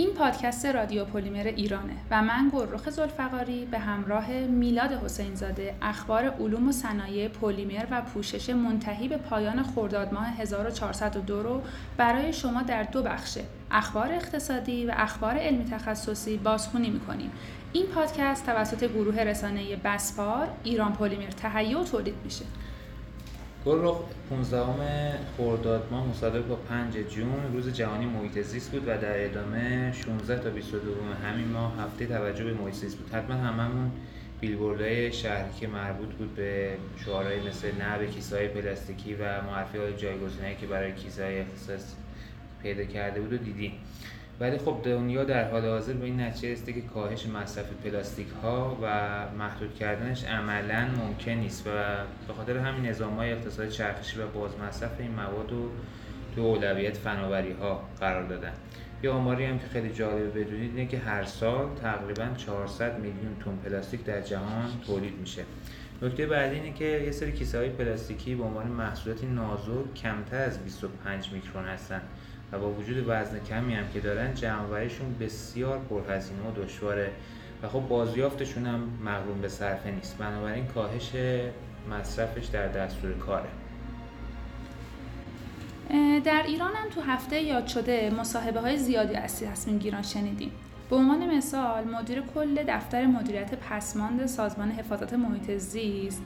این پادکست رادیو پلیمر ایرانه و من گلرخ زلفقاری به همراه میلاد حسینزاده اخبار علوم و صنایع پلیمر و پوشش منتهی به پایان خرداد ماه 1402 رو برای شما در دو بخشه اخبار اقتصادی و اخبار علمی تخصصی بازخونی می‌کنیم. این پادکست توسط گروه رسانه بسپار ایران پلیمر تهیه و تولید میشه. گلرخ 15 خرداد ماه مصادف با 5 جون روز جهانی محیط زیست بود و در ادامه 16 تا 22 همین ماه هفته توجه به محیط زیست بود. حتما هممون بیلبوردهای شهری که مربوط بود به شعارهای مثل نه به کیسه پلاستیکی و معرفی های جایگزینی که برای کیسه های اختصاص پیدا کرده بود و دیدیم. ولی خب دنیا در حال حاضر به این نتیجه رسیده که کاهش مصرف پلاستیک ها و محدود کردنش عملا ممکن نیست و به خاطر همین نظام های اقتصاد چرخشی و باز مصرف این مواد رو تو اولویت فناوری ها قرار دادن. یه آماری هم که خیلی جالبه بدونید اینه که هر سال تقریبا 400 میلیون تن پلاستیک در جهان تولید میشه. نکته بعدی اینه که یه سری کیسه های پلاستیکی به عنوان محصولاتی نازک کمتر از 25 میکرون هستن. و با وجود وزن کمی هم که دارن جمعوریشون بسیار پرهزینه و دشواره. و خب بازیافتشون هم مغروم به صرفه نیست. بنابراین کاهش مصرفش در دستور کاره. در ایران هم تو هفته یاد شده مصاحبه های زیادی از تصمیم گیران شنیدیم. به عنوان مثال مدیر کل دفتر مدیریت پسماند سازمان حفاظت محیط زیست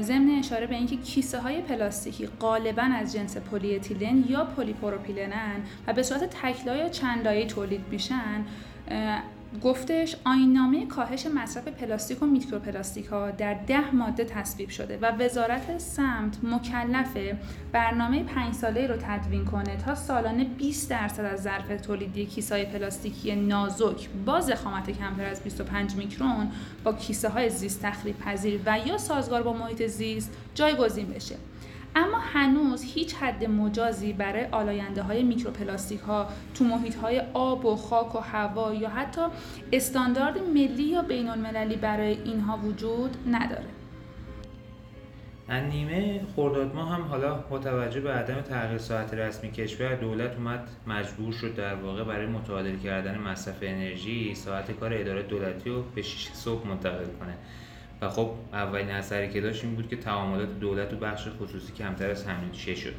ضمن اشاره به اینکه کیسه های پلاستیکی غالبا از جنس پلی اتیلن یا پلیپروپیلنن و به صورت تکلا یا چند تولید میشن گفتش آیین‌نامه کاهش مصرف پلاستیک و میکروپلاستیک ها در ده ماده تصویب شده و وزارت سمت مکلفه برنامه پنج ساله رو تدوین کنه تا سالانه 20 درصد از ظرف تولیدی کیسه های پلاستیکی نازک با ضخامت کمتر از 25 میکرون با کیسه های زیست تخریب پذیر و یا سازگار با محیط زیست جایگزین بشه. اما هنوز هیچ حد مجازی برای آلاینده های میکروپلاستیک ها تو محیط های آب و خاک و هوا یا حتی استاندارد ملی یا بین المللی برای اینها وجود نداره. نیمه خرداد ما هم حالا با توجه به عدم تغییر ساعت رسمی کشور دولت اومد مجبور شد در واقع برای متعادل کردن مصرف انرژی ساعت کار اداره دولتی رو به 6 صبح منتقل کنه. و خب اولین اثری که داشت این بود که تعاملات دولت و بخش خصوصی کمتر از همین چه شد.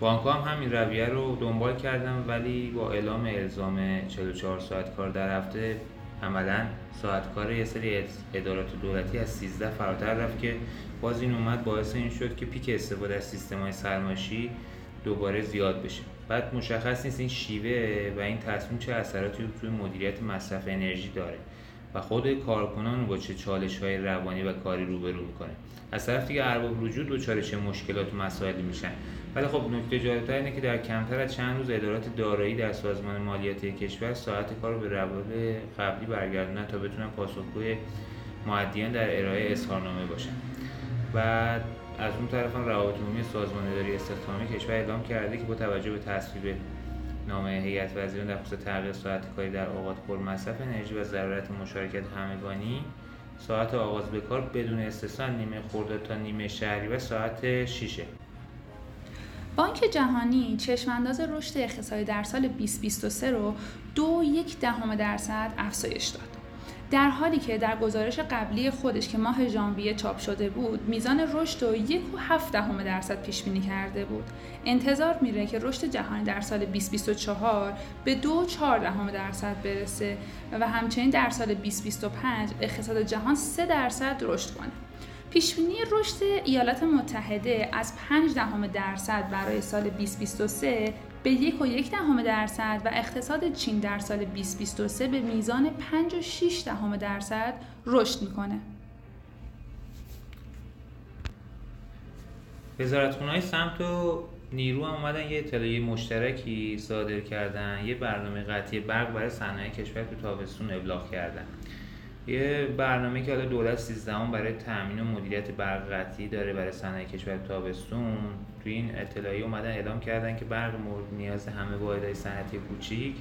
بانک هم همین رویه رو دنبال کردم ولی با اعلام الزام 44 ساعت کار در هفته عملا ساعت کار یه سری ادارات دولتی از 13 فراتر رفت که باز این اومد باعث این شد که پیک استفاده از سیستم های سرماشی دوباره زیاد بشه. بعد مشخص نیست این شیوه و این تصمیم چه اثراتی توی مدیریت مصرف انرژی داره. و خود کارکنان با چه چالش های روانی و کاری روبرو می‌کنه. از طرف دیگه ارباب رجوع دچار چه مشکلات و مسائلی میشن. ولی خب نکته جالبتر اینه که در کمتر از چند روز ادارات دارایی در سازمان مالیاتی کشور ساعت کار رو به روال قبلی برگردونن تا بتونن پاسخگوی معدیان در ارائه اظهارنامه باشن. و از اون طرف روابط عمومی سازمان اداری استخدامی کشور اعلام کرده که با توجه به تصویب نامه هیئت وزیران در خصوص تغییر ساعت کاری در اوقات پر مصرف انرژی و ضرورت مشارکت همگانی ساعت آغاز به کار بدون استثنا نیمه خرداد تا نیمه شهری و ساعت 6 بانک جهانی چشمانداز رشد اقتصادی در سال 2023 رو دو یک دهم درصد افزایش داد. در حالی که در گزارش قبلی خودش که ماه ژانویه چاپ شده بود میزان رشد رو یک و هفت دهم درصد پیش بینی کرده بود. انتظار میره که رشد جهانی در سال 2024 به دو چهار دهم درصد برسه و همچنین در سال 2025 اقتصاد جهان 3 درصد رشد کنه. پیشبینی رشد ایالات متحده از 5 دهم درصد برای سال 2023 به یک و یک دهم درصد و اقتصاد چین در سال 2023 به میزان 5 و 6 دهم درصد رشد می‌کنه. وزارتخونه سمت و نیرو هم اومدن یه اطلاعیه مشترکی صادر کردن یه برنامه قطعی برق برای صنایع کشور تو تابستون ابلاغ کردن یه برنامه که حالا دولت 13 برای تامین و مدیریت برق قطعی داره برای صنایع کشور تابستون تو این اطلاعیه اومدن اعلام کردن که برق مورد نیاز همه واحدهای صنعتی کوچیک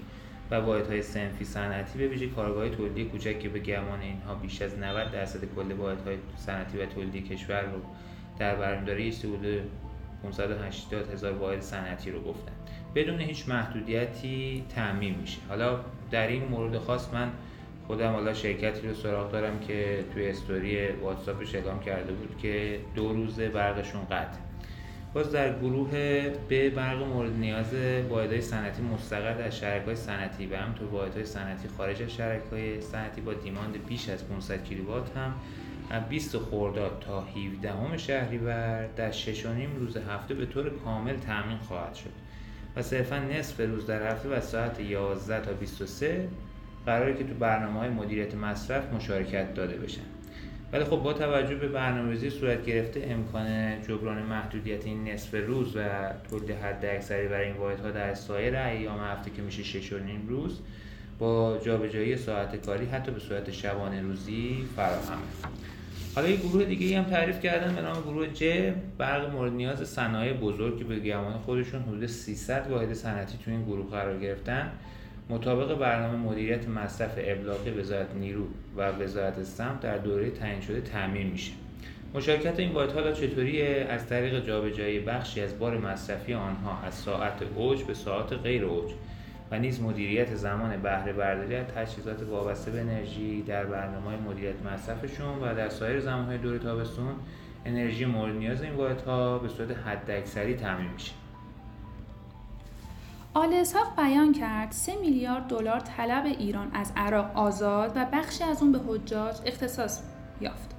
و واحدهای صنفی صنعتی به ویژه کارگاه تولیدی کوچک که به گمان اینها بیش از 90 درصد کل واحدهای صنعتی و تولیدی کشور رو در برمیداری حدود 580 هزار واحد صنعتی رو گفتن. بدون هیچ محدودیتی تعمین میشه. حالا در این مورد خاص من خودم حالا شرکتی رو سراغ دارم که توی استوری واتساپش اعلام کرده بود که دو روزه برقشون قطع. باز در گروه به برق مورد نیاز واحدهای صنعتی مستقل از شرکای صنعتی و همینطور واحدهای صنعتی خارج از شرکای صنعتی با دیماند بیش از 500 کیلووات هم از 20 خرداد تا 17 شهریور در 6 روز هفته به طور کامل تامین خواهد شد و صرفا نصف روز در هفته و ساعت 11 تا 23 قراره که تو برنامه های مدیریت مصرف مشارکت داده بشن ولی خب با توجه به برنامه‌ریزی صورت گرفته امکان جبران محدودیت این نصف روز و تولید حد اکثری برای این واحدها در سایر ایام هفته که میشه 6 روز با جابجایی ساعت کاری حتی به صورت شبانه روزی فراهمه حالا یه گروه دیگه هم تعریف کردن به نام گروه ج برق مورد نیاز صنایع بزرگ که به گمان خودشون حدود 300 واحد صنعتی تو این گروه قرار گرفتن. مطابق برنامه مدیریت مصرف ابلاغی وزارت نیرو و وزارت سمت در دوره تعیین شده تعمین میشه. مشارکت این واحد حالا چطوریه؟ از طریق جابجایی بخشی از بار مصرفی آنها از ساعت اوج به ساعت غیر اوج و نیز مدیریت زمان بهره برداری از تجهیزات وابسته به انرژی در برنامه مدیریت مصرفشون و در سایر زمانهای دور تابستون انرژی مورد نیاز این واحدها به صورت حداکثری تامین میشه. آل اسحاق بیان کرد 3 میلیارد دلار طلب ایران از عراق آزاد و بخشی از اون به حجاج اختصاص یافت.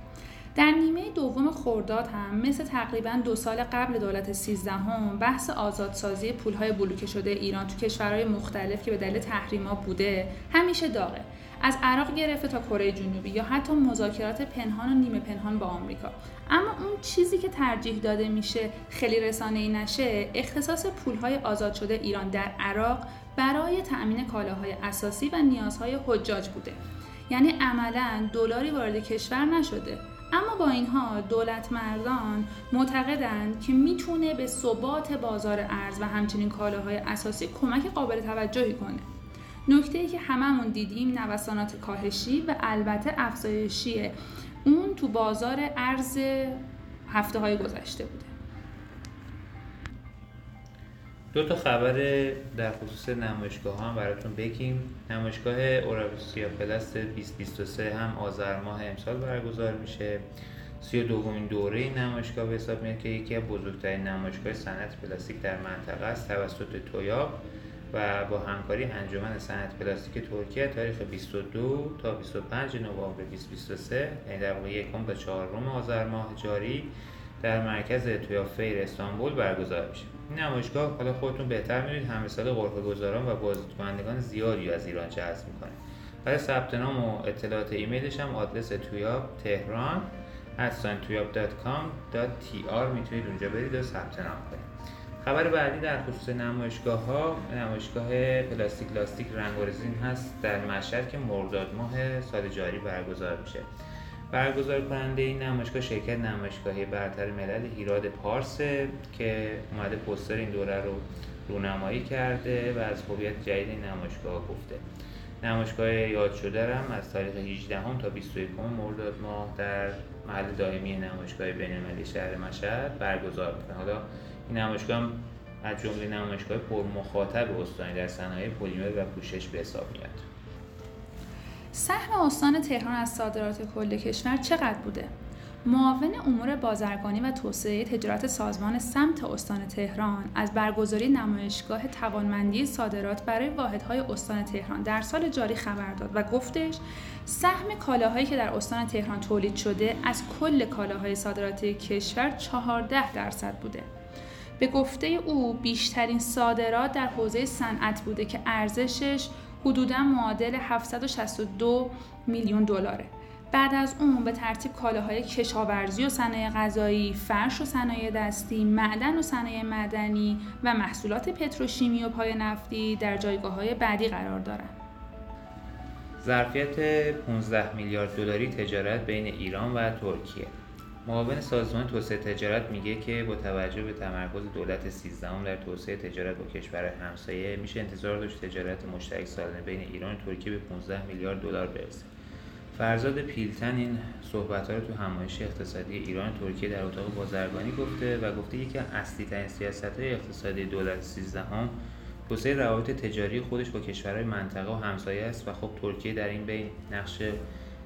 در نیمه دوم خورداد هم مثل تقریبا دو سال قبل دولت سیزدهم بحث آزادسازی پولهای بلوکه شده ایران تو کشورهای مختلف که به دلیل تحریما بوده همیشه داغه از عراق گرفته تا کره جنوبی یا حتی مذاکرات پنهان و نیمه پنهان با آمریکا. اما اون چیزی که ترجیح داده میشه خیلی رسانه ای نشه اختصاص پولهای آزاد شده ایران در عراق برای تأمین کالاهای اساسی و نیازهای حجاج بوده. یعنی عملا دلاری وارد کشور نشده. اما با اینها دولت مردان معتقدند که می‌تونه به ثبات بازار ارز و همچنین کالاهای اساسی کمک قابل توجهی کنه. نکته ای که هممون دیدیم نوسانات کاهشی و البته افزایشی اون تو بازار ارز هفته های گذشته بوده. دو تا خبر در خصوص نمایشگاه هم براتون بگیم. نمایشگاه اوراسیا پلاست 2023 هم آذر ماه امسال برگزار میشه. سی و دومین دوره این نمایشگاه به حساب میاد که یکی از بزرگترین نمایشگاه صنعت پلاستیک در منطقه است. توسط تویاپ. و با همکاری انجمن صنعت پلاستیک ترکیه تاریخ 22 تا 25 نوامبر 2023 یعنی در واقع یکم تا چهارم آذر ماه جاری در مرکز تویاپ fair استانبول برگزار میشه. این نمایشگاه حالا خودتون بهتر می‌دونید همه سال غرفه گذاران و بازدیدکنندگان زیادی از ایران جذب می‌کنه. برای ثبت نام و اطلاعات ایمیلش هم آدرس تویاب تهران تویاب.com.tr می‌تونید اونجا برید و ثبت نام کنید. خبر بعدی در خصوص نمایشگاه ها نمایشگاه پلاستیک لاستیک رنگ و رزین هست در مشهد که مرداد ماه سال جاری برگزار میشه. برگزار کننده این نمایشگاه شرکت نمایشگاهی برتر ملل ایراد پارس که اومده پوستر این دوره رو رونمایی کرده و از هویت جدید این نمایشگاه گفته. نمایشگاه یاد شده هم از تاریخ 18 تا 21 مرداد ماه در محل دائمی نمایشگاه بین شهر مشهد برگزار می‌کنه. حالا نمایشگاه هم از جمله نمایشگاه پرمخاطب استانی در صنایع پلیمر و پوشش به حساب میاد سهم استان تهران از صادرات کل کشور چقدر بوده؟ معاون امور بازرگانی و توسعه تجارت سازمان سمت استان تهران از برگزاری نمایشگاه توانمندی صادرات برای واحدهای استان تهران در سال جاری خبر داد و گفتش سهم کالاهایی که در استان تهران تولید شده از کل کالاهای صادراتی کشور 14 درصد بوده. به گفته او بیشترین صادرات در حوزه صنعت بوده که ارزشش حدودا معادل 762 میلیون دلاره بعد از اون به ترتیب کالاهای کشاورزی و صنایع غذایی، فرش و صنایع دستی، معدن و صنایع معدنی و محصولات پتروشیمی و پای نفتی در جایگاه های بعدی قرار دارند. ظرفیت 15 میلیارد دلاری تجارت بین ایران و ترکیه معاون سازمان توسعه تجارت میگه که با توجه به تمرکز دولت 13 در توسعه تجارت با کشور همسایه میشه انتظار داشت تجارت مشترک سالانه بین ایران و ترکیه به 15 میلیارد دلار برسه. فرزاد پیلتن این صحبت ها رو تو همایش اقتصادی ایران و ترکیه در اتاق بازرگانی گفته و گفته یکی از اصلی ترین سیاست های اقتصادی دولت 13 هم توسعه روابط تجاری خودش با کشورهای منطقه و همسایه است و خب ترکیه در این بین نقش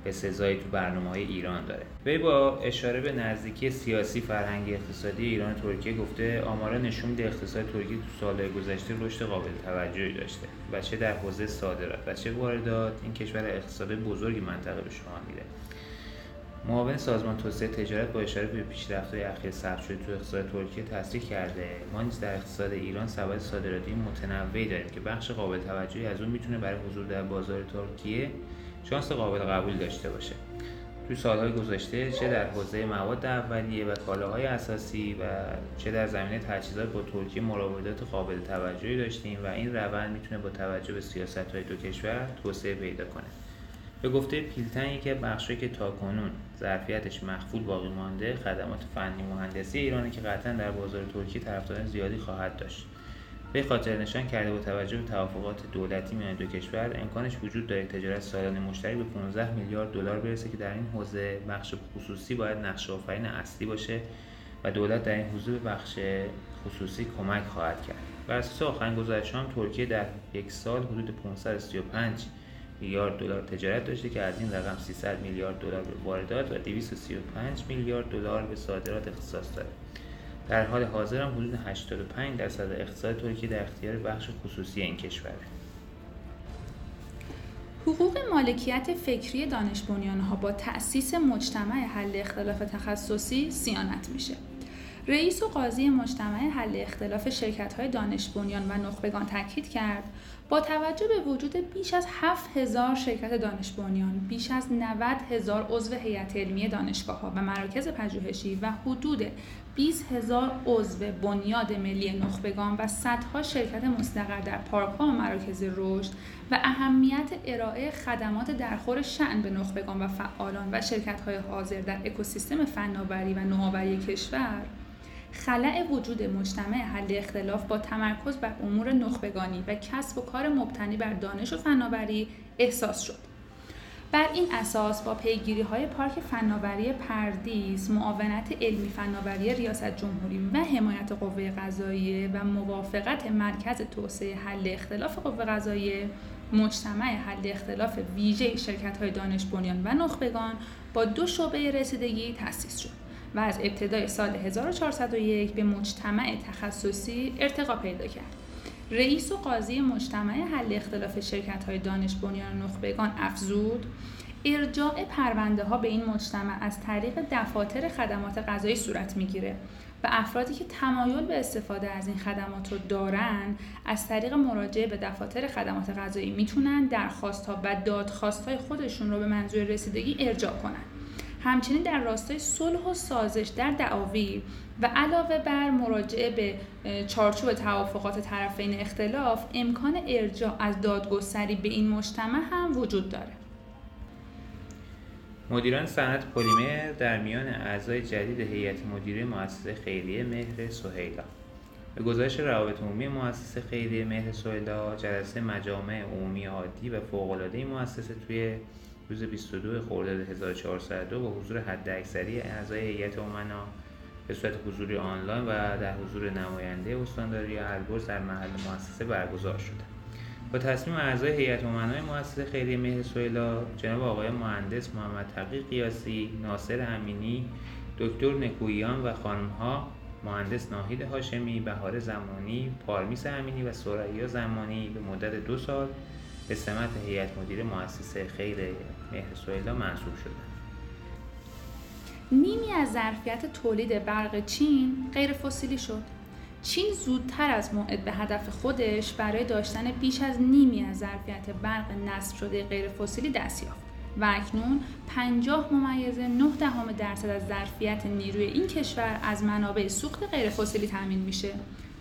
به سزایی تو برنامه های ایران داره. وی با اشاره به نزدیکی سیاسی فرهنگی اقتصادی ایران و ترکیه گفته آمارا نشون میده اقتصاد ترکیه تو سالهای گذشته رشد قابل توجهی داشته و چه در حوزه صادرات و چه واردات این کشور اقتصاد بزرگی منطقه به شما میده معاون سازمان توسعه تجارت با اشاره به پیشرفت‌های اخیر ثبت شده تو اقتصاد ترکیه تصریح کرده ما نیز در اقتصاد ایران سبد صادراتی متنوعی داریم که بخش قابل توجهی از اون می‌تونه برای حضور در بازار ترکیه شانس قابل قبول داشته باشه. توی سالهای گذشته چه در حوزه مواد اولیه و کالاهای اساسی و چه در زمینه تجهیزات با ترکیه مراودات قابل توجهی داشتیم و این روند می‌تونه با توجه به سیاست های دو کشور توسعه پیدا کنه. به گفته پیلتن یکی بخشی که تاکنون ظرفیتش مخفول باقی مانده خدمات فنی مهندسی ایرانه که قطعا در بازار ترکیه طرفداران زیادی خواهد داشت. به خاطر نشان کرده با توجه به توافقات دولتی میان دو کشور امکانش وجود داره تجارت سالانه مشترک به 15 میلیارد دلار برسه که در این حوزه بخش خصوصی باید نقش آفرین اصلی باشه و دولت در این حوزه به بخش خصوصی کمک خواهد کرد. بر اساس آخرین گزارش هم ترکیه در یک سال حدود 535 میلیارد دلار تجارت داشته که از این رقم 300 میلیارد دلار به واردات و 235 میلیارد دلار به صادرات اختصاص داره در حال حاضر هم حدود 85 درصد اقتصاد ترکیه در اختیار بخش خصوصی این کشوره حقوق مالکیت فکری دانش ها با تأسیس مجتمع حل اختلاف تخصصی سیانت میشه. رئیس و قاضی مجتمع حل اختلاف شرکت های دانش بنیان و نخبگان تاکید کرد با توجه به وجود بیش از 7000 شرکت دانش بنیان، بیش از 90 هزار عضو هیئت علمی دانشگاه ها و مراکز پژوهشی و حدود 20 هزار عضو بنیاد ملی نخبگان و صدها شرکت مستقر در پارک ها و مراکز رشد و اهمیت ارائه خدمات درخور شعن به نخبگان و فعالان و شرکت های حاضر در اکوسیستم فناوری و نوآوری کشور خلع وجود مجتمع حل اختلاف با تمرکز بر امور نخبگانی و کسب و کار مبتنی بر دانش و فناوری احساس شد. بر این اساس با پیگیری های پارک فناوری پردیس، معاونت علمی فناوری ریاست جمهوری و حمایت قوه قضاییه و موافقت مرکز توسعه حل اختلاف قوه قضاییه مجتمع حل اختلاف ویژه شرکت های دانش بنیان و نخبگان با دو شعبه رسیدگی تأسیس شد. و از ابتدای سال 1401 به مجتمع تخصصی ارتقا پیدا کرد. رئیس و قاضی مجتمع حل اختلاف شرکت های دانش بنیان نخبگان افزود ارجاع پرونده ها به این مجتمع از طریق دفاتر خدمات غذایی صورت می‌گیره و افرادی که تمایل به استفاده از این خدمات رو دارن از طریق مراجعه به دفاتر خدمات غذایی می‌تونن درخواست ها و دادخواست های خودشون رو به منظور رسیدگی ارجاع کنن همچنین در راستای صلح و سازش در دعاوی و علاوه بر مراجعه به چارچوب توافقات طرفین اختلاف امکان ارجاع از دادگستری به این مجتمع هم وجود داره. مدیران صنعت پلیمر در میان اعضای جدید هیئت مدیره مؤسسه خیریه مهر سهیلا. به گزارش روابط عمومی مؤسسه خیریه مهر سهیلا جلسه مجامع عمومی عادی و فوق‌العاده مؤسسه توی روز 22 خرداد 1402 با حضور حداکثری اعضای هیئت امنا به صورت حضوری آنلاین و در حضور نماینده استانداری البرز در محل مؤسسه برگزار شده. با تصمیم اعضای هیئت امنای مؤسسه خیریه مهر سویلا جناب آقای مهندس محمد تقی قیاسی ناصر امینی دکتر نکویان و خانمها مهندس ناهید هاشمی بهار زمانی پارمیس امینی و سریا زمانی به مدت دو سال به سمت هیئت مدیره مؤسسه خیر مهر سویلا منصوب شده. نیمی از ظرفیت تولید برق چین غیر فسیلی شد. چین زودتر از موعد به هدف خودش برای داشتن بیش از نیمی از ظرفیت برق نصب شده غیر فسیلی دست یافت و اکنون 50 ممیز 9 دهم درصد از ظرفیت نیروی این کشور از منابع سوخت غیر فسیلی تامین میشه.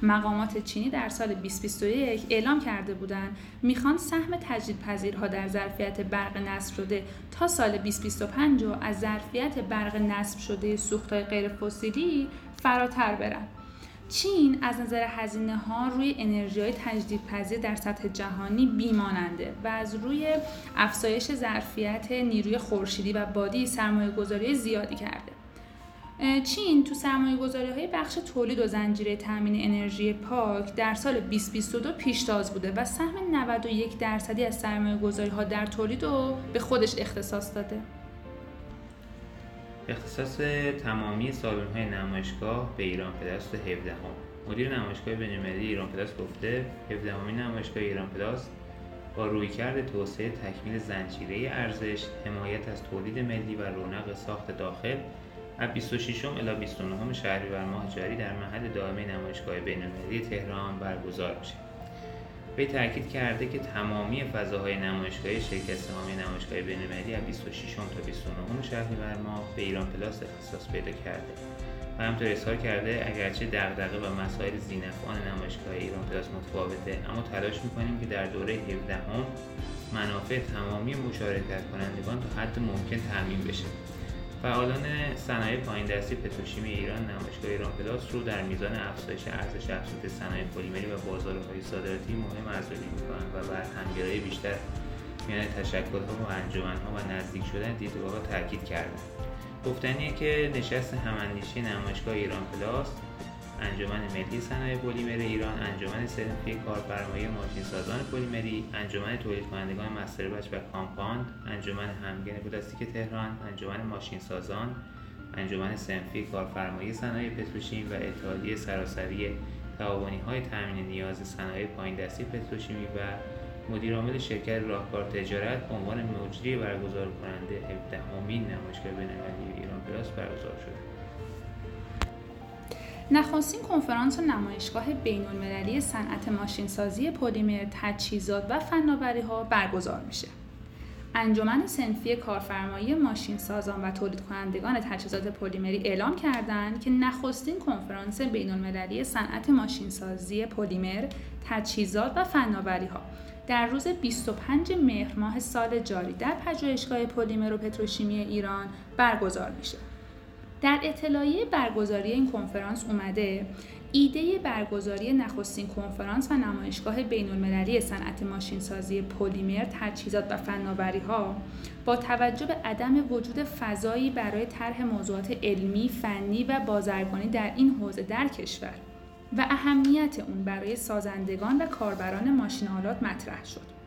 مقامات چینی در سال 2021 اعلام کرده بودند می‌خوان سهم تجدیدپذیرها در ظرفیت برق نصب شده تا سال 2025 از ظرفیت برق نصب شده سوختهای غیر فسیلی فراتر برن. چین از نظر هزینه ها روی انرژی های تجدیدپذیر در سطح جهانی بیماننده و از روی افزایش ظرفیت نیروی خورشیدی و بادی سرمایه گذاری زیادی کرده. چین تو سرمایه گذاری های بخش تولید و زنجیره تامین انرژی پاک در سال 2022 پیشتاز بوده و سهم 91 درصدی از سرمایه گذاری ها در تولید رو به خودش اختصاص داده. اختصاص تمامی سالن های نمایشگاه به ایران پلاست 17 هم. مدیر نمایشگاه بین‌المللی ایران پلاست گفته 17 همین نمایشگاه ایران پلاس با رویکرد توسعه تکمیل زنجیره ارزش، حمایت از تولید ملی و رونق ساخت داخل از 26 الی 29 شهریور ماه جاری در محل دائمه نمایشگاه بین‌المللی تهران برگزار میشه. وی تاکید کرده که تمامی فضاهای نمایشگاهی شرکت سهامی نمایشگاه بین‌المللی از 26 تا 29 شهریور ماه به ایران پلاس اختصاص پیدا کرده و همطور اظهار کرده اگرچه دغدغه و مسائل زینفعان نمایشگاه ایران پلاس متفاوته اما تلاش می‌کنیم که در دوره 17 هم منافع تمامی مشارکت کنندگان تا حد ممکن تعمین بشه فعالان صنایع پایین دستی پتروشیمی ایران نمایشگاه ایران پلاس رو در میزان افزایش ارزش افزوده صنایع پلیمری و بازارهای صادراتی مهم ارزیابی می‌کنند و بر همگرایی بیشتر میان تشکلها و انجمنها و نزدیک شدن دیدگاهها تاکید کردند گفتنیه که نشست هم‌اندیشی نمایشگاه ایران پلاست انجمن ملی صنایع پلیمر ایران انجمن صنفی کارفرمایی ماشین سازان پلیمری انجمن تولید کنندگان masterbatch و compound انجمن همگن پلاستیک تهران انجمن ماشین سازان انجمن صنفی کارفرمایی صنایع پتروشیمی و اتحادیه سراسری تعاونی های تامین نیاز صنایع پایین دستی پتروشیمی و مدیرعامل شرکت راهکار تجارت عنوان مجری برگزار کننده 17 نمایشگاه بین‌المللی ایران پلاس برگزار شده. نخستین کنفرانس و نمایشگاه بین المللی صنعت ماشینسازی پلیمر تجهیزات و فناوری ها برگزار میشه. انجمن سنفی کارفرمایی ماشین سازان و تولید کنندگان تجهیزات پلیمری اعلام کردند که نخستین کنفرانس بین المللی صنعت ماشینسازی پلیمر تجهیزات و فناوری ها در روز 25 مهر ماه سال جاری در پژوهشگاه پلیمر و پتروشیمی ایران برگزار میشه. در اطلاعیه برگزاری این کنفرانس اومده ایده برگزاری نخستین کنفرانس و نمایشگاه بین المللی صنعت ماشینسازی پلیمر تجهیزات و فناوری ها با توجه به عدم وجود فضایی برای طرح موضوعات علمی، فنی و بازرگانی در این حوزه در کشور و اهمیت اون برای سازندگان و کاربران ماشین آلات مطرح شد.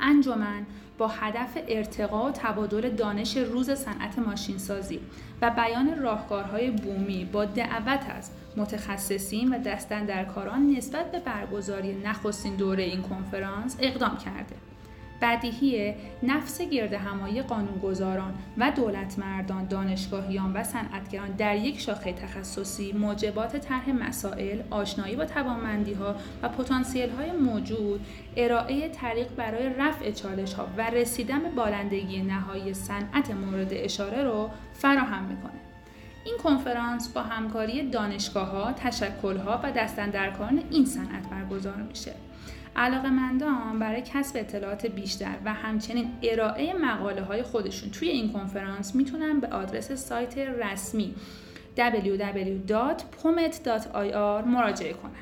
انجمن با هدف ارتقا و تبادل دانش روز صنعت ماشینسازی و بیان راهکارهای بومی با دعوت از متخصصین و دستندرکاران نسبت به برگزاری نخستین دوره این کنفرانس اقدام کرده. بدیهی نفس گرد همایی قانونگذاران و دولت مردان، دانشگاهیان و صنعتگران در یک شاخه تخصصی موجبات طرح مسائل، آشنایی با توانمندی ها و پتانسیل های موجود، ارائه طریق برای رفع چالش ها و رسیدن به بالندگی نهایی صنعت مورد اشاره رو فراهم می‌کنه. این کنفرانس با همکاری دانشگاه ها، تشکل ها و دستندرکاران این صنعت برگزار میشه. مندان برای کسب اطلاعات بیشتر و همچنین ارائه مقاله های خودشون توی این کنفرانس می‌تونن به آدرس سایت رسمی www.pomet.ir مراجعه کنن.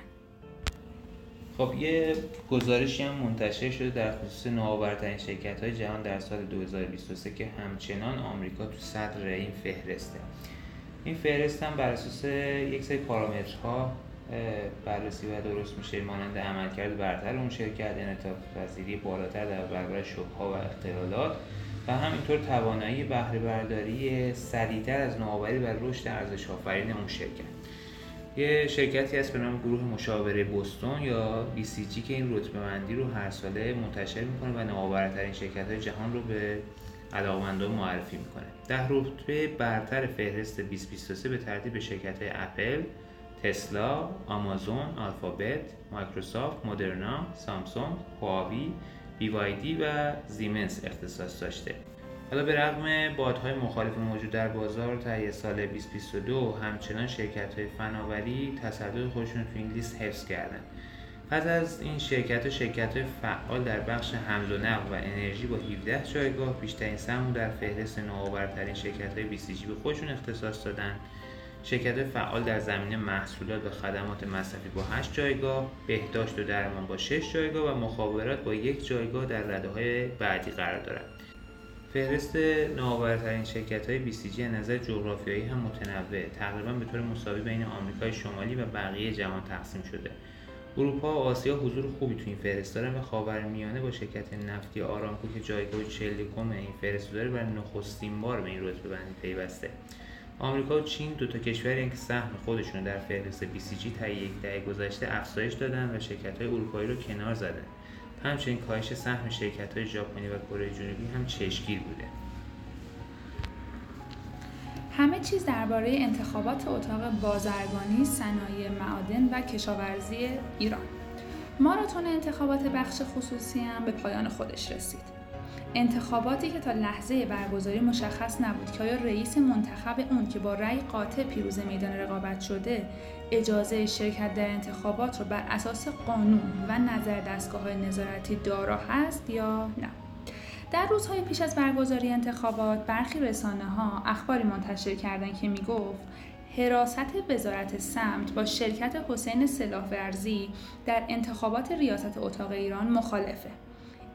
خب یه گزارشی هم منتشر شده در خصوص نوآورترین شرکت های جهان در سال 2023 که همچنان آمریکا تو صدر این فهرسته. این فهرست هم بر اساس یک سری پارامترها بررسی و درست میشه مانند عملکرد برتر اون شرکت انعطاف پذیری بالاتر در برابر شوکها و اختلالات. و همینطور توانایی بهره برداری سریعتر از نوآوری و رشد ارزش آفرین اون شرکت. یه شرکتی هست به نام گروه مشاوره بوستون یا BCG که این رتبه مندی رو هر ساله منتشر می‌کنه و نوآورترین شرکت های جهان رو به علاقمندان معرفی می‌کنه. ده رتبه برتر فهرست 2023 به ترتیب شرکت های اپل، تسلا، آمازون، آلفابت، مایکروسافت، مدرنا، سامسونگ، هواوی، بیوایدی و زیمنس اختصاص داشته. حالا به رغم بادهای مخالف موجود در بازار تا سال 2022 همچنان شرکت های فناوری تصدر خودشون تو این لیست حفظ کردن. پس از این شرکت و شرکت فعال در بخش حمل و نقل و انرژی با 17 جایگاه بیشترین سهم در فهرست نوآورترین شرکت های BCG به خودشون اختصاص دادن شرکت فعال در زمینه محصولات و خدمات مصرفی با 8 جایگاه، بهداشت و درمان با 6 جایگاه و مخابرات با یک جایگاه در رده های بعدی قرار دارد. فهرست نوآورترین شرکت های BCG از نظر جغرافیایی هم متنوع تقریبا به طور مساوی بین آمریکای شمالی و بقیه جهان تقسیم شده اروپا و آسیا حضور خوبی تو این فهرست دارن و خاورمیانه با شرکت نفتی آرامکو که جایگاه چلکم این فهرست داره و نخستین بار به این رتبه بندی پیوسته آمریکا و چین دو تا کشوری که سهم خودشون در فهرست BCG تا یک دهه گذشته افزایش دادن و شرکت های اروپایی رو کنار زدن همچنین کاهش سهم شرکت های ژاپنی و کره جنوبی هم چشمگیر بوده همه چیز درباره انتخابات اتاق بازرگانی، صنایع معادن و کشاورزی ایران. ماراتون انتخابات بخش خصوصی هم به پایان خودش رسید. انتخاباتی که تا لحظه برگزاری مشخص نبود که آیا رئیس منتخب اون که با رأی قاطع پیروز میدان رقابت شده اجازه شرکت در انتخابات رو بر اساس قانون و نظر دستگاه نظارتی دارا هست یا نه؟ در روزهای پیش از برگزاری انتخابات برخی رسانه ها اخباری منتشر کردند که می‌گفت حراست وزارت سمت با شرکت حسین سلاحورزی در انتخابات ریاست اتاق ایران مخالفه.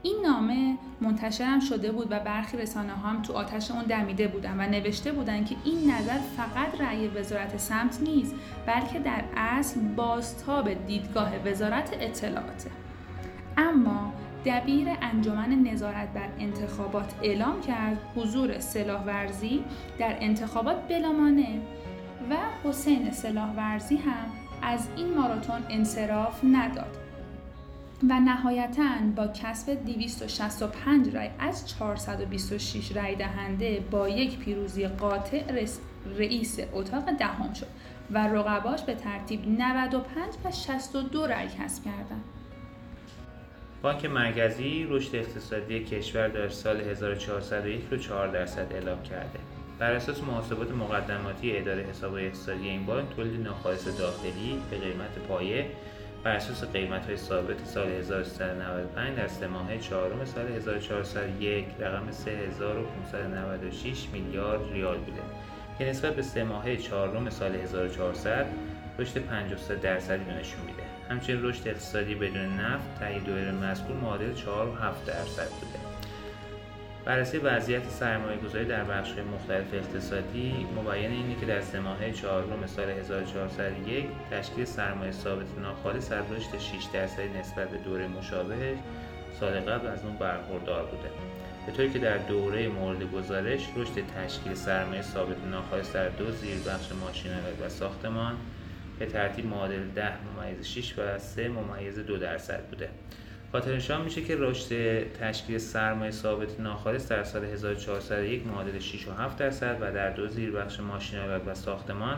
این نامه منتشرم شده بود و برخی رسانه هم تو آتش اون دمیده بودن و نوشته بودن که این نظر فقط رأی وزارت سمت نیست بلکه در اصل بازتاب دیدگاه وزارت اطلاعاته. اما دبیر انجمن نظارت بر انتخابات اعلام کرد حضور سلاح ورزی در انتخابات بلامانه و حسین سلاح ورزی هم از این ماراتون انصراف نداد. و نهایتا با کسب 265 رای از 426 رای دهنده با یک پیروزی قاطع رئیس اتاق دهم شد و رقباش به ترتیب 95 و 62 رای کسب کردند. بانک مرکزی رشد اقتصادی کشور در سال 1401 رو 4 درصد اعلام کرده. بر اساس محاسبات مقدماتی اداره حساب اقتصادی این بانک تولید ناخالص داخلی به قیمت پایه بر اساس قیمت های ثابت سال 1395 در سه ماهه چهارم سال 1401 رقم 3596 میلیارد ریال بوده که نسبت به سه ماهه چهارم سال 1400 رشد 53 درصدی نشون میده. همچنین رشد اقتصادی بدون نفت طی دوره مذکور معادل 4.7 درصد بوده. بررسی وضعیت سرمایه گذاری در بخش مختلف اقتصادی مبین اینه که در سه چهارم سال 1401 تشکیل سرمایه ثابت ناخالص از رشد 6 درصدی نسبت به دوره مشابه سال قبل از اون برخوردار بوده. به طوری که در دوره مورد گزارش رشد تشکیل سرمایه ثابت ناخالص در دو زیر بخش ماشینآلات و ساختمان به ترتیب معادل 10 ممیز 6 و 3 ممیز 2 درصد بوده. خاطر نشان میشه که رشد تشکیل سرمایه ثابت ناخالص در سال 1401 معادل 6 و 7 درصد و در دو زیر بخش ماشینآلات و ساختمان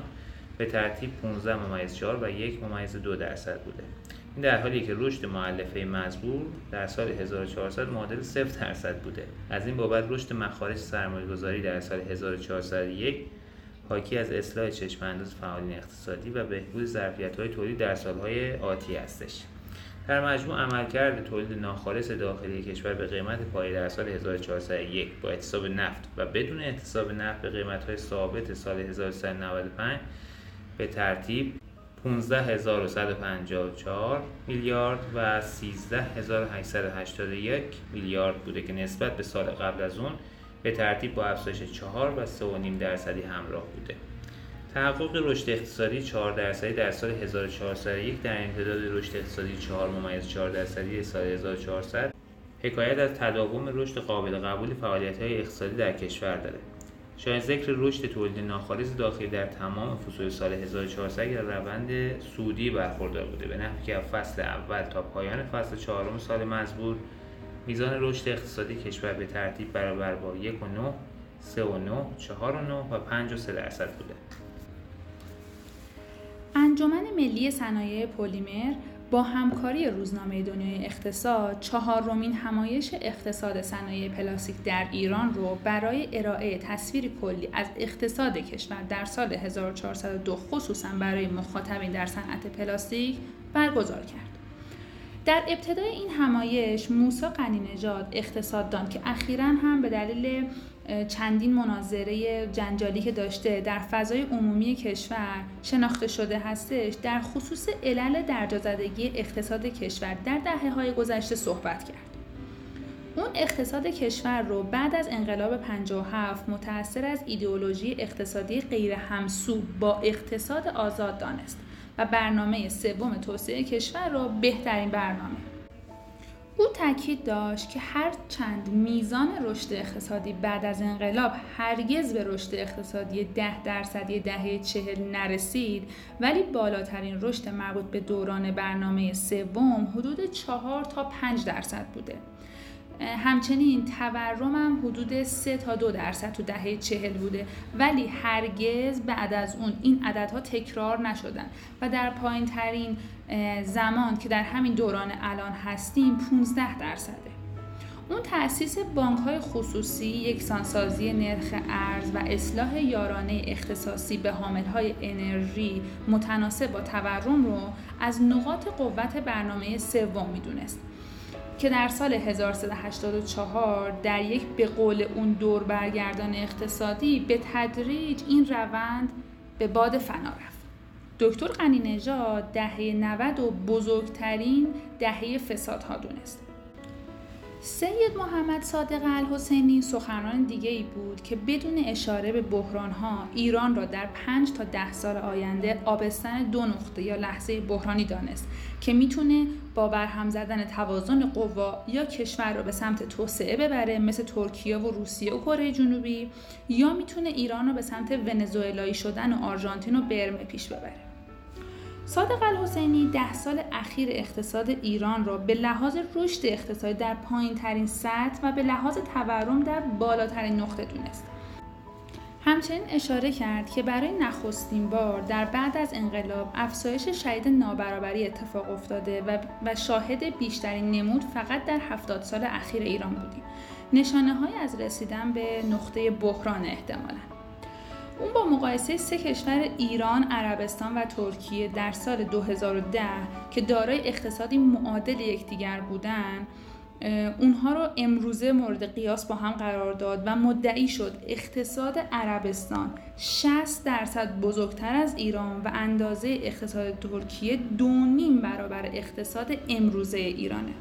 به ترتیب 15 ممیز 4 و 1 ممیز 2 درصد بوده. این در حالی که رشد معلفه مزبور در سال 1400 معادل 0 درصد بوده. از این بابت رشد مخارج سرمایه گذاری در سال 1401 حاکی از اصلاح چشم انداز فعالین اقتصادی و بهبود ظرفیت‌های تولید در سالهای آتی هستش. در مجموع عملکرد تولید ناخالص داخلی کشور به قیمت پایه در سال 1401 با احتساب نفت و بدون احتساب نفت به قیمت‌های ثابت سال 1395 به ترتیب 15154 میلیارد و 13881 میلیارد بوده که نسبت به سال قبل از اون به ترتیب با افزایش 4 و 3.5 درصدی همراه بوده. تحقق رشد اقتصادی 4 درصدی در سال 1401 در امتداد رشد اقتصادی 4 ممیز 4 درصدی سال 1400 حکایت از تداوم رشد قابل قبول فعالیت‌های اقتصادی در کشور داره. شاید ذکر رشد تولید ناخالص داخلی در تمام فصول سال 1400 در روند سودی برخوردار بوده به نحوی که فصل اول تا پایان فصل چهارم سال مزبور میزان رشد اقتصادی کشور به ترتیب برابر با 1 و 9 3 و 9 4 و 9 و 5 و 3 درصد بوده انجمن ملی صنایع پلیمر با همکاری روزنامه دنیای اقتصاد چهارمین همایش اقتصاد صنایع پلاستیک در ایران رو برای ارائه تصویری کلی از اقتصاد کشور در سال 1402 خصوصا برای مخاطبین در صنعت پلاستیک برگزار کرد. در ابتدای این همایش موسا قنی نژاد اقتصاددان که اخیرا هم به دلیل چندین مناظره جنجالی که داشته در فضای عمومی کشور شناخته شده هستش در خصوص علل درجازدگی اقتصاد کشور در دهه های گذشته صحبت کرد. اون اقتصاد کشور رو بعد از انقلاب 57 متأثر از ایدئولوژی اقتصادی غیر همسو با اقتصاد آزاد دانست و برنامه سوم توسعه کشور رو بهترین برنامه. او تاکید داشت که هر چند میزان رشد اقتصادی بعد از انقلاب هرگز به رشد اقتصادی ده درصدی دهه چهل نرسید ولی بالاترین رشد مربوط به دوران برنامه سوم حدود چهار تا پنج درصد بوده. همچنین تورم هم حدود 3 تا 2 درصد تو دهه چهل بوده. ولی هرگز بعد از اون این عددها تکرار نشدن. و در پایین ترین زمان که در همین دوران الان هستیم 15 درصده. اون تأسیس بانک های خصوصی، یکسانسازی نرخ ارز و اصلاح یارانه اختصاصی به حامل های انرژی متناسب با تورم رو از نقاط قوت برنامه سوم می‌دونست. که در سال 1384 در یک به قول اون دور برگردان اقتصادی به تدریج این روند به باد فنا رفت. دکتر غنی نژاد دهه 90 و بزرگترین دهه فسادها دونست. سید محمد صادق الحسینی سخنران دیگه ای بود که بدون اشاره به بحران ها ایران را در 5 تا ده سال آینده آبستن دو نقطه یا لحظه بحرانی دانست که می‌تونه با برهم زدن توازن قوا یا کشور را به سمت توسعه ببره مثل ترکیه و روسیه و کره جنوبی یا می‌تونه ایران را به سمت ونزوئلایی شدن و آرژانتین و برمه پیش ببره. صادق الحسینی ده سال اخیر اقتصاد ایران را به لحاظ رشد اقتصادی در پایین ترین سطح و به لحاظ تورم در بالاترین نقطه دونست. همچنین اشاره کرد که برای نخستین بار در بعد از انقلاب افزایش شدید نابرابری اتفاق افتاده و, شاهد بیشترین نمود فقط در هفتاد سال اخیر ایران بودیم. نشانه های از رسیدن به نقطه بحران احتمالاً. اون با مقایسه سه کشور ایران، عربستان و ترکیه در سال 2010 که دارای اقتصادی معادل یکدیگر بودن اونها رو امروزه مورد قیاس با هم قرار داد و مدعی شد اقتصاد عربستان 60 درصد بزرگتر از ایران و اندازه اقتصاد ترکیه دو نیم برابر اقتصاد امروزه ایرانه.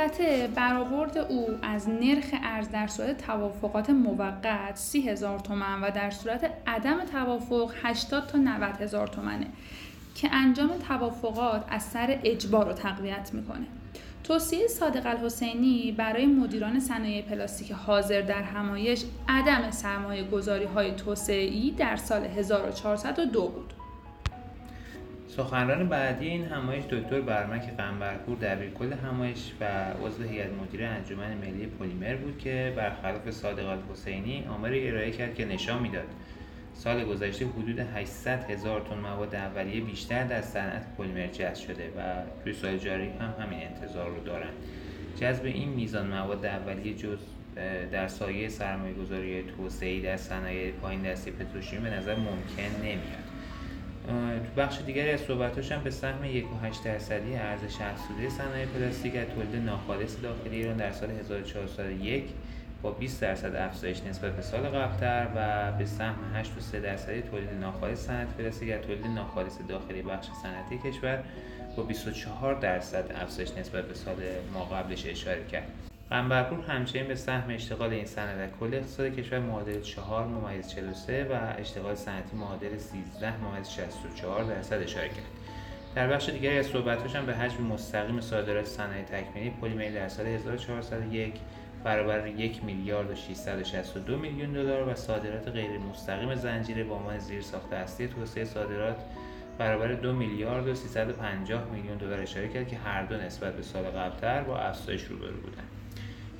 البته برآورد او از نرخ ارز در صورت توافقات موقت سی هزار تومن و در صورت عدم توافق 80 تا 90 هزار تومنه که انجام توافقات از سر اجبار رو تقویت می‌کنه توصیه صادق الحسینی برای مدیران صنایع پلاستیک حاضر در همایش عدم سرمایه گذاری های توسعی در سال 1402 بود. سخنران بعدی این همایش دکتر برمک قنبرپور دبیرکل همایش و عضو هیئت مدیره انجمن ملی پلیمر بود که برخلاف صادق الحسینی آماری ارائه کرد که نشان می‌داد. سال گذشته حدود 800 هزار تن مواد اولیه بیشتر در صنعت پلیمر جذب شده و توی سال جاری هم همین انتظار رو دارند جذب این میزان مواد اولیه جز در سایه سرمایه گذاری توسعه در صنایع پایین دستی پتروشیمی به نظر ممکن نمیاد. تو بخش دیگری از صحبتاش هم به سهم 1.8 درصدی ارز شخص صنایع پلاستیک از تولید ناخالص داخلی ایران در سال 1401 با 20 درصد افزایش نسبت به سال قبلتر و به سهم 8.3 درصدی تولید ناخالص صنعت پلاستیک از تولید ناخالص داخلی بخش صنعتی کشور با 24 درصد افزایش نسبت به سال ما قبلش اشاره کرد. قنبرپور همچنین به سهم اشتغال این صنعت در کل اقتصاد کشور معادل 4 ممیز 43 و اشتغال صنعتی معادل 13 ممیز 64 درصد اشاره کرد. در بخش دیگری از صحبتاش هم به حجم مستقیم صادرات صنایع تکمیلی پلیمر در سال 1401 برابر یک میلیارد و 662 میلیون دلار و صادرات غیر مستقیم زنجیره با عنوان زیرساخت اصلی توسعه صادرات برابر دو میلیارد و 350 میلیون دلار اشاره کرد که هر دو نسبت به سال قبلتر با افزایش روبرو بودند.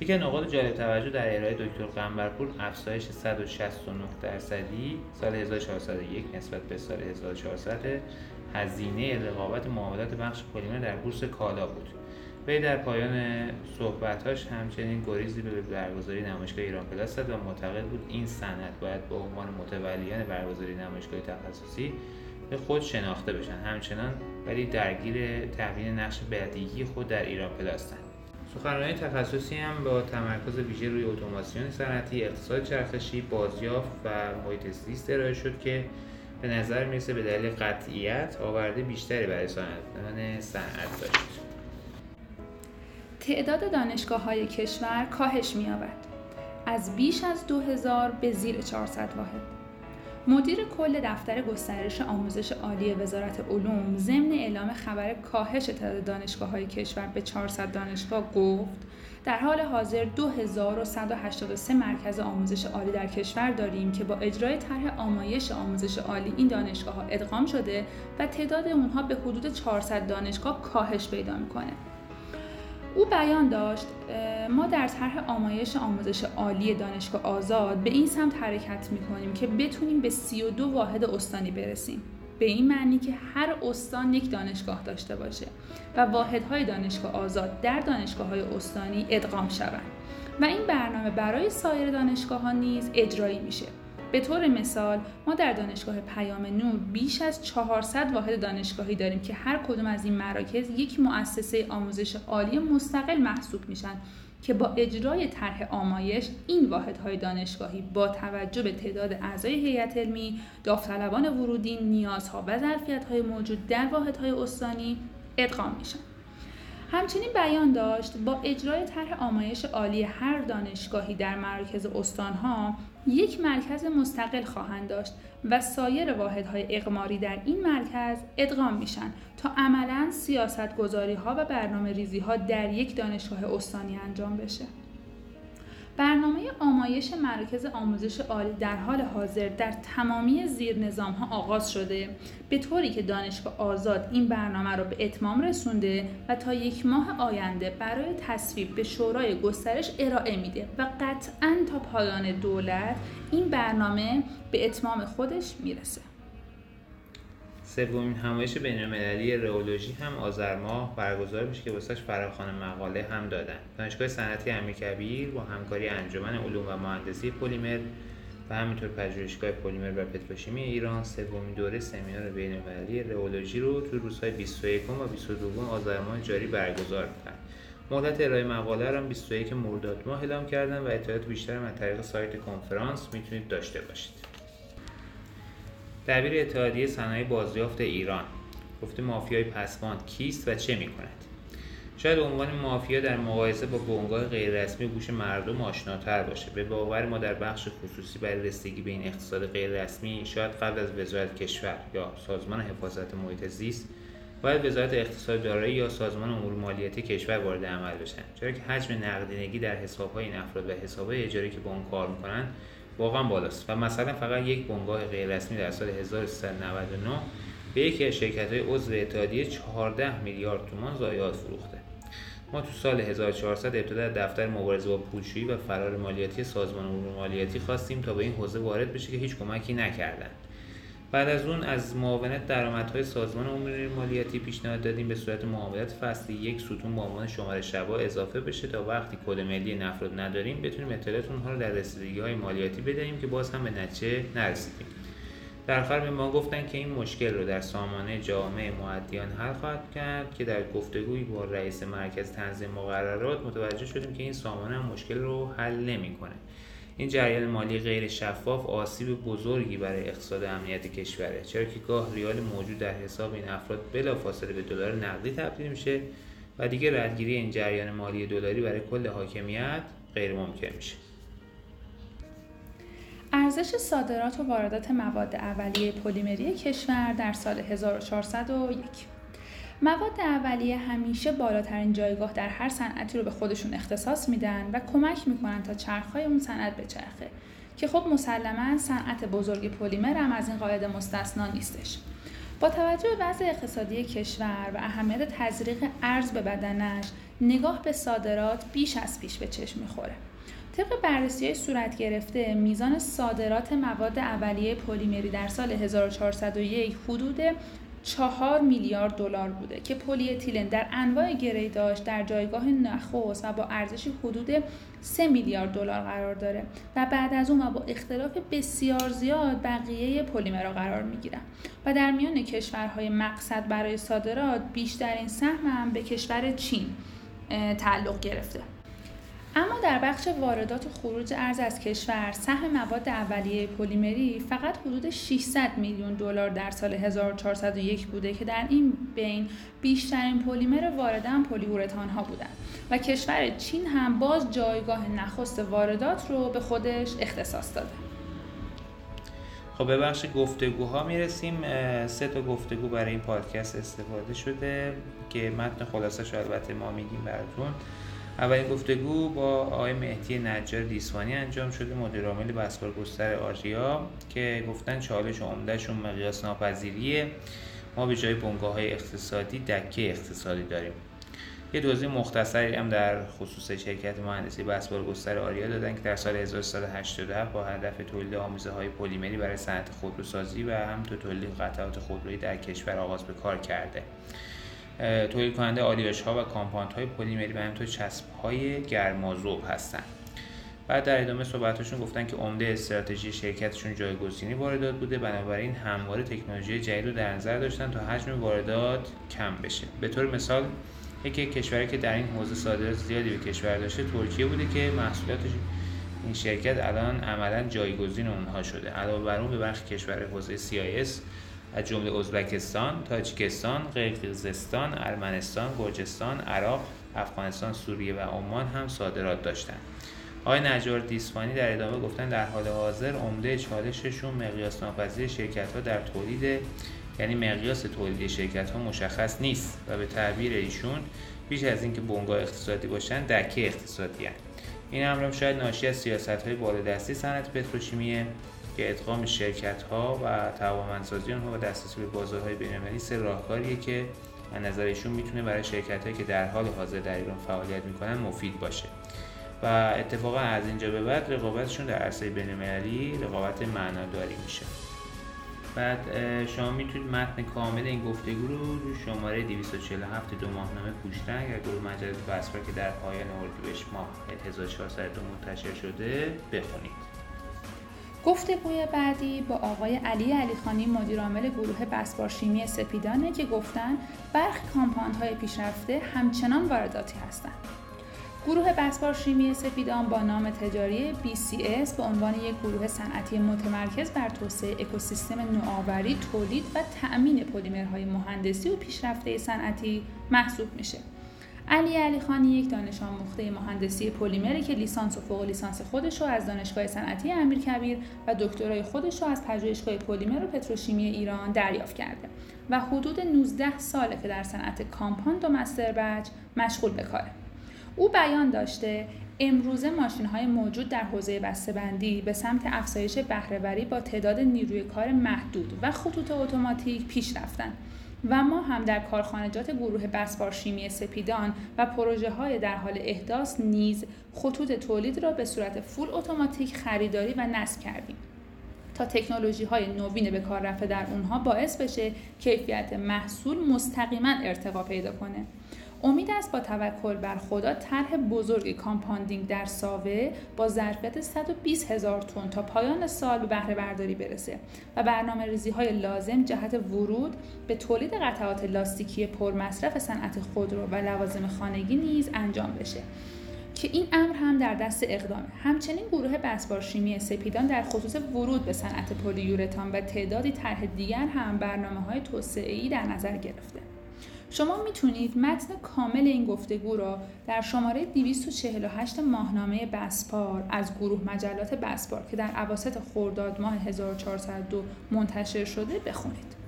یکی نقاط جالب توجه در ارائه دکتر قنبرپور افزایش 169 درصدی سال 1401 نسبت به سال 1400 هزینه رقابت معاملات بخش پلیمر در بورس کالا بود. وی در پایان صحبتاش همچنین گریزی به برگزاری نمایشگاه ایران پلاس و معتقد بود این صنعت باید به عنوان متولیان برگزاری نمایشگاه تخصصی به خود شناخته بشن همچنان ولی درگیر تحویل نقش بعدیگی خود در ایران پلاستن سخنرانی تخصصی هم با تمرکز ویژه روی اتوماسیون صنعتی اقتصاد چرخشی بازیافت و محیط زیست ارائه شد که به نظر می‌رسه به دلیل قطعیت آورده بیشتری برای صنعتان صنعت داشت. تعداد دانشگاه های کشور کاهش می‌یابد. از بیش از 2000 به زیر 400 واحد. مدیر کل دفتر گسترش آموزش عالی وزارت علوم ضمن اعلام خبر کاهش تعداد دانشگاه های کشور به 400 دانشگاه گفت در حال حاضر 2183 مرکز آموزش عالی در کشور داریم که با اجرای طرح آمایش آموزش عالی این دانشگاه ها ادغام شده و تعداد اونها به حدود 400 دانشگاه کاهش پیدا می‌کنه. او بیان داشت ما در طرح آمایش آموزش عالی دانشگاه آزاد به این سمت حرکت می‌کنیم که بتونیم به 32 واحد استانی برسیم. به این معنی که هر استان یک دانشگاه داشته باشه و واحدهای دانشگاه آزاد در دانشگاه های استانی ادغام شوند. و این برنامه برای سایر دانشگاه ها نیز اجرایی میشه. به طور مثال ما در دانشگاه پیام نور بیش از 400 واحد دانشگاهی داریم که هر کدوم از این مراکز یک مؤسسه آموزش عالی مستقل محسوب میشن که با اجرای طرح آمایش این واحدهای دانشگاهی با توجه به تعداد اعضای هیئت علمی، داوطلبان ورودی، نیازها و ظرفیت‌های موجود در واحدهای استانی ادغام میشن. همچنین بیان داشت با اجرای طرح آمایش عالی هر دانشگاهی در مراکز استانها یک مرکز مستقل خواهند داشت و سایر واحدهای اقماری در این مرکز ادغام میشن تا عملا سیاست گذاری ها و برنامه ریزی ها در یک دانشگاه استانی انجام بشه. برنامه آمایش مراکز آموزش عالی در حال حاضر در تمامی زیر نظام ها آغاز شده. به طوری که دانشگاه آزاد این برنامه را به اتمام رسونده و تا یک ماه آینده برای تصویب به شورای گسترش ارائه میده و قطعا تا پایان دولت این برنامه به اتمام خودش می‌رسه. سومین همایش بین‌المللی رئولوژی هم آذر ماه برگزار میشه که واسش فراخوان مقاله هم دادن. دانشگاه صنعتی امیرکبیر با همکاری انجمن علوم و مهندسی پلیمر و همینطور پژوهشگاه پلیمر و پتروشیمی ایران سومین دوره سمینار بین‌المللی رئولوژی رو تو روزهای 21 و 22 آذر ماه جاری برگزار کرد مهلت ارائه مقاله را 21 مرداد ماه اعلام کردن و اطلاعات بیشتر از طریق سایت کنفرانس می‌تونید داشته باشید. دبیر اتحادیه صنایع بازیافت ایران. گفته مافیای پسماند کیست و چه می‌کند؟ شاید عنوان مافیا در مقایسه با بنگاه غیررسمی گوش مردم آشناتر باشه. به باور ما در بخش خصوصی برای رسیدگی به این اقتصاد غیررسمی شاید قبل از وزارت کشور یا سازمان حفاظت محیط زیست باید وزارت اقتصاد دارایی یا سازمان امور مالیاتی کشور وارد عمل بشن. چرا که حجم نقدینگی در حسابهای این افراد و حسابهای اجاری که با اون کار می‌کنن واقعا بالاست. و مثلا فقط یک بنگاه غیررسمی در سال 1399 به یکی از شرکت های عضو اتحادیه 14 میلیارد تومان ضایعات فروخته. ما تو سال 1400 ابتدا دفتر مبارزه با پولشویی و فرار مالیاتی سازمان امور مالیاتی خواستیم تا به این حوزه وارد بشه که هیچ کمکی نکردند. بعد از اون از معاونت درآمدهای سازمان امور مالیاتی پیشنهاد دادیم به صورت معاملات فصلی یک ستون با عنوان شماره شبا اضافه بشه تا وقتی کد ملی نفرات نداریم بتونیم اطلاعات اونها رو در رسیدگی های مالیاتی بدهیم که باز هم به نتیجه نرسیدیم. در آخر به ما گفتن که این مشکل رو در سامانه جامعه معدیان حل خواهد کرد که در گفتگویی با رئیس مرکز تنظیم مقررات متوجه شدیم که این سامانه مشکل رو حل نمی‌کنه. این جریان مالی غیر شفاف آسیب بزرگی برای اقتصاد امنیت کشوره. چرا که گاه ریال موجود در حساب این افراد بلافاصله به دلار نقدی تبدیل میشه و دیگه ردگیری این جریان مالی دلاری برای کل حاکمیت غیر ممکن میشه. ارزش صادرات و واردات مواد اولیه پلیمری کشور در سال 1401 مواد اولیه همیشه بالاترین جایگاه در هر صنعتی رو به خودشون اختصاص میدن و کمک می‌کنن تا چرخهای اون صنعت بچرخه. که خب مسلما صنعت بزرگ پلیمر هم از این قاعده مستثنا نیستش. با توجه به وضع اقتصادی کشور و اهمیت تزریق ارز به بدنش نگاه به صادرات بیش از پیش به چشم می‌خوره. طبق بررسی های صورت گرفته میزان صادرات مواد اولیه پلیمری در سال 1401 حدود چهار میلیارد دلار بوده که پلی اتیلن در انواع گری داشت در جایگاه نخست و با ارزشی حدود 3 میلیارد دلار قرار داره و بعد از اون و با اختلاف بسیار زیاد بقیه پلیمرها قرار می‌گیرن و در میان کشورهای مقصد برای صادرات بیشترین سهم هم به کشور چین تعلق گرفته. اما در بخش واردات و خروج ارز از کشور سهم مواد اولیه پلیمری فقط حدود 600 میلیون دلار در سال 1401 بوده که در این بین بیشترین پلیمر وارده هم پلیورتان ها بودند و کشور چین هم باز جایگاه نخست واردات رو به خودش اختصاص داده. خب به بخش گفتگوها می‌رسیم. سه تا گفتگو برای این پادکست استفاده شده که متن خلاصش البته ما میگیم براتون. اولین گفتگو با آقای مهدی نجار دیسوانی انجام شده مدیر عامل بسپار گستر آریا که گفتن چالش عمدهشون مقیاس ناپذیریه. ما به جای بنگاه های اقتصادی دکه اقتصادی داریم. یه توضیح مختصری هم در خصوص شرکت مهندسی بسپار گستر آریا دادن که در سال 1387 با هدف تولید آموزه های پلیمری برای صنعت خودروسازی و هم تو تولید قطعات خودرویی در کشور آغاز به کار کرده. تولید کننده آلیاژ ها و کامپانت های پلیمری و همینطور چسب های گرمازوب هستند بعد در ادامه صحبتشون گفتن که عمده استراتژی شرکتشون جایگزینی واردات بوده بنابراین همواره تکنولوژی جدید رو در نظر داشتن تا حجم واردات کم بشه. به طور مثال یکی کشوری که در این حوزه صادرات زیادی به کشور داشته ترکیه بوده که محصولاتش این شرکت الان عملا جایگزین اونها شده. علاوه بر اون به برخی کشور حوزه CIS از جمله ازبکستان، تاجیکستان، قرقیزستان، ارمنستان، گرجستان، عراق، افغانستان، سوریه و عمان هم صادرات داشتند. آقای نجار دیسفانی در ادامه گفتن در حال حاضر عمده چالششون مقیاس ناپذیر شرکت ها در تولید یعنی مقیاس تولید شرکت ها مشخص نیست و به تعبیر ایشون بیش از اینکه بنگاه اقتصادی باشن دکه اقتصادی هن. این امر شاید ناشی از سیاست های بالادستی صنعت پتروشیمیه که ادغام شرکت ها و توانمندسازی آنها و دسترسی به بازارهای بین‌المللی سه راهکاریه که از نظر ایشون می‌تونه برای شرکت هایی که در حال حاضر در ایران فعالیت می‌کنن مفید باشه. و اتفاقا از اینجا به بعد رقابتشون در عرصه بین‌المللی رقابت معناداری میشه. بعد شما می‌تونید متن کامل این گفتگو رو رو شماره 247 دو ماهنامه پوشتن یا گروه مجله بسپر که در پایان اردیبهشت ماه 1402 منتشر شده بخونید. گفتگوی بعدی با آقای علی علیخانی مدیرعامل گروه بسبار شیمی سپیدانه که گفتن برخی های پیشرفته همچنان وارداتی هستند. گروه بسبار شیمی سپیدان با نام تجاری BCS به عنوان یک گروه صنعتی متمرکز بر توسعه اکوسیستم نوآوری، تولید و تأمین پلیمرهای مهندسی و پیشرفته صنعتی محسوب میشه. علی علی خانی یک دانش آموخته مهندسی پلیمری که لیسانس و فوق لیسانس خودش رو از دانشگاه صنعتی امیرکبیر و دکترای خودش رو از پژوهشگاه پلیمر و پتروشیمی ایران دریافت کرده و حدود 19 ساله که در صنعت compound و masterbatch مشغول به کاره. او بیان داشته امروزه ماشین های موجود در حوزه بسته‌بندی به سمت افزایش بهره‌وری با تعداد نیروی کار محدود و خطوط اتوماتیک پیش رفتند و ما هم در کارخانجات گروه بسپار شیمی سپیدان و پروژه های در حال احداث نیز خطوط تولید را به صورت full automatic خریداری و نصب کردیم. تا تکنولوژی های نوین به کار رفته در اونها باعث بشه کیفیت محصول مستقیما ارتقا پیدا کنه. امید است با توکل بر خدا طرح بزرگ compounding در ساوه با ظرفیت 120 هزار تن تا پایان سال به بهره برداری برسه و برنامه ریزی های لازم جهت ورود به تولید قطعات لاستیکی پرمصرف صنعت خودرو و لوازم خانگی نیز انجام بشه که این امر هم در دست اقدامه. همچنین گروه بسبار شیمی سپیدان در خصوص ورود به صنعت پلیورتان و تعدادی طرح دیگر هم برنامه های توسعه در نظر گرفته. شما می‌تونید متن کامل این گفتگو را در شماره 248 ماهنامه بسپار از گروه مجلات بسپار که در عواسط خرداد ماه 1402 منتشر شده بخونید.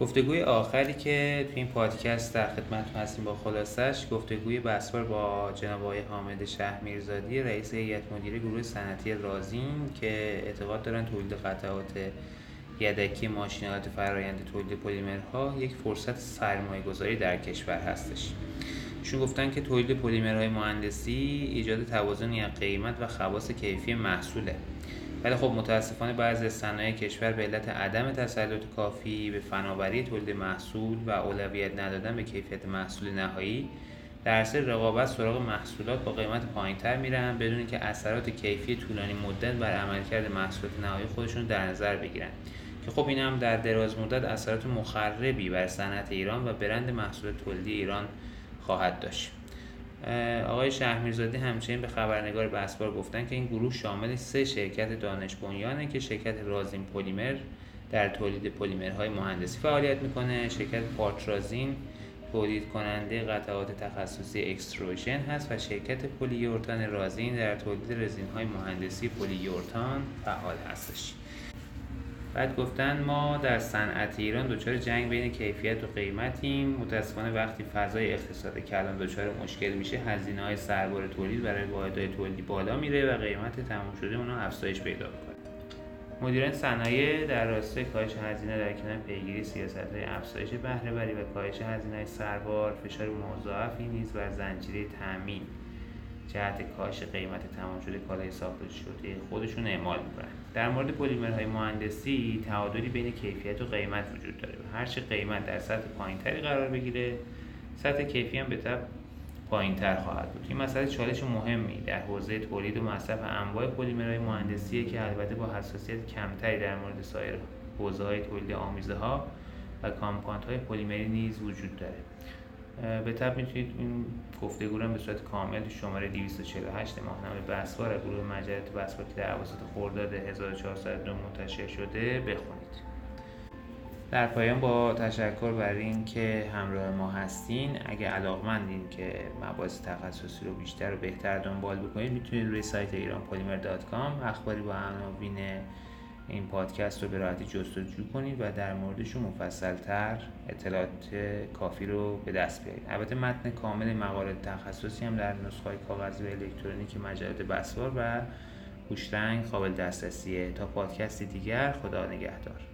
گفتگوی آخری که تو این پادکست در خدمت هستیم با خلاصش گفتگوی بسپار با جناب آقای حامد شهمیرزادی رئیس هیئت مدیره گروه صنعتی رازین که اعتقاد دارن تولید قطعات یدکی ماشینالات فرایند تولید پلیمرها یک فرصت سرمایه گذاری در کشور هستش. چون گفتن که تولید پلیمرهای مهندسی ایجاد توازنی قیمت و خواص کیفی محصوله. ولی خب متاسفانه بعضی صنایع کشور به علت عدم تسلط کافی به فناوری تولید محصول و اولویت ندادن به کیفیت محصول نهایی در اصل رقابت سراغ محصولات با قیمت پایینتر میرن بدون اینکه اثرات کیفی طولانی مدت بر عملکرد محصولات نهایی خودشون در نظر بگیرن. که خب این هم در دراز مدت اثرات مخربی بر صنعت ایران و برند محصولات تولیدی ایران خواهد داشت. آقای شهرمیرزادی همچنین به خبرنگار بسپار گفتن که این گروه شامل سه شرکت دانش بنیانه که شرکت رازین پلیمر در تولید پلیمرهای مهندسی فعالیت می‌کنه شرکت پارت رازین تولید کننده قطعات تخصصی اکستروژن هست و شرکت پلیورتان رازین در تولید رزین های مهندسی پلیورتان فعال هستش. بعد گفتن ما در صنعت ایران دچار جنگ بین کیفیت و قیمتیم. متاسفانه وقتی فضای اقتصاد کلان دچار مشکل میشه هزینه های سربار تولید برای واحدهای تولیدی بالا میره و قیمت تمام شده اونها افزایش پیدا می‌کنه. مدیران صنایع در راستای کاهش هزینه در کنار پیگیری سیاست های افزایش بهره و کاهش هزینه سربار فشار مضاعفی نیز بر زنجیره تامین جهت کاهش قیمت تمام شده کالای ساخته شده خودشون اعمال می‌کنن. در مورد پلیمرهای مهندسی تعادلی بین کیفیت و قیمت وجود داره. و هرچه قیمت در سطح پایینتری قرار بگیره سطح کیفی هم به پایینتر خواهد بود. این مسئله چالش مهمی در حوزه تولید و مصرف انواع پلیمرهای مهندسیه که البته با حساسیت کمتری در مورد سایر حوزه های تولید آمیزه ها و compound های پلیمری نیز وجود داره. به طبع می‌تونید این گفتگو به صورت کامل شماره 248 ماهنامه بسپار گروه مجلات بسپار که در اواسط خرداد 1402 منتشر شده بخونید. در پایان با تشکر بر این که همراه ما هستین. اگه علاقمندین که مباحث تخصصی رو بیشتر و بهتر دنبال بکنید می‌تونید روی سایت ایران پلیمر dot com اخباری با عناوین این پادکست رو به راحتی جستجو کنید و در موردشون مفصلتر اطلاعات کافی رو به دست بیارید البته متن کامل مقاله تخصصی هم در نسخه کاغذی و الکترونیک مجلات بسوار و هوشرنگ قابل دسترسیه تا پادکستی دیگر خدا نگهدار.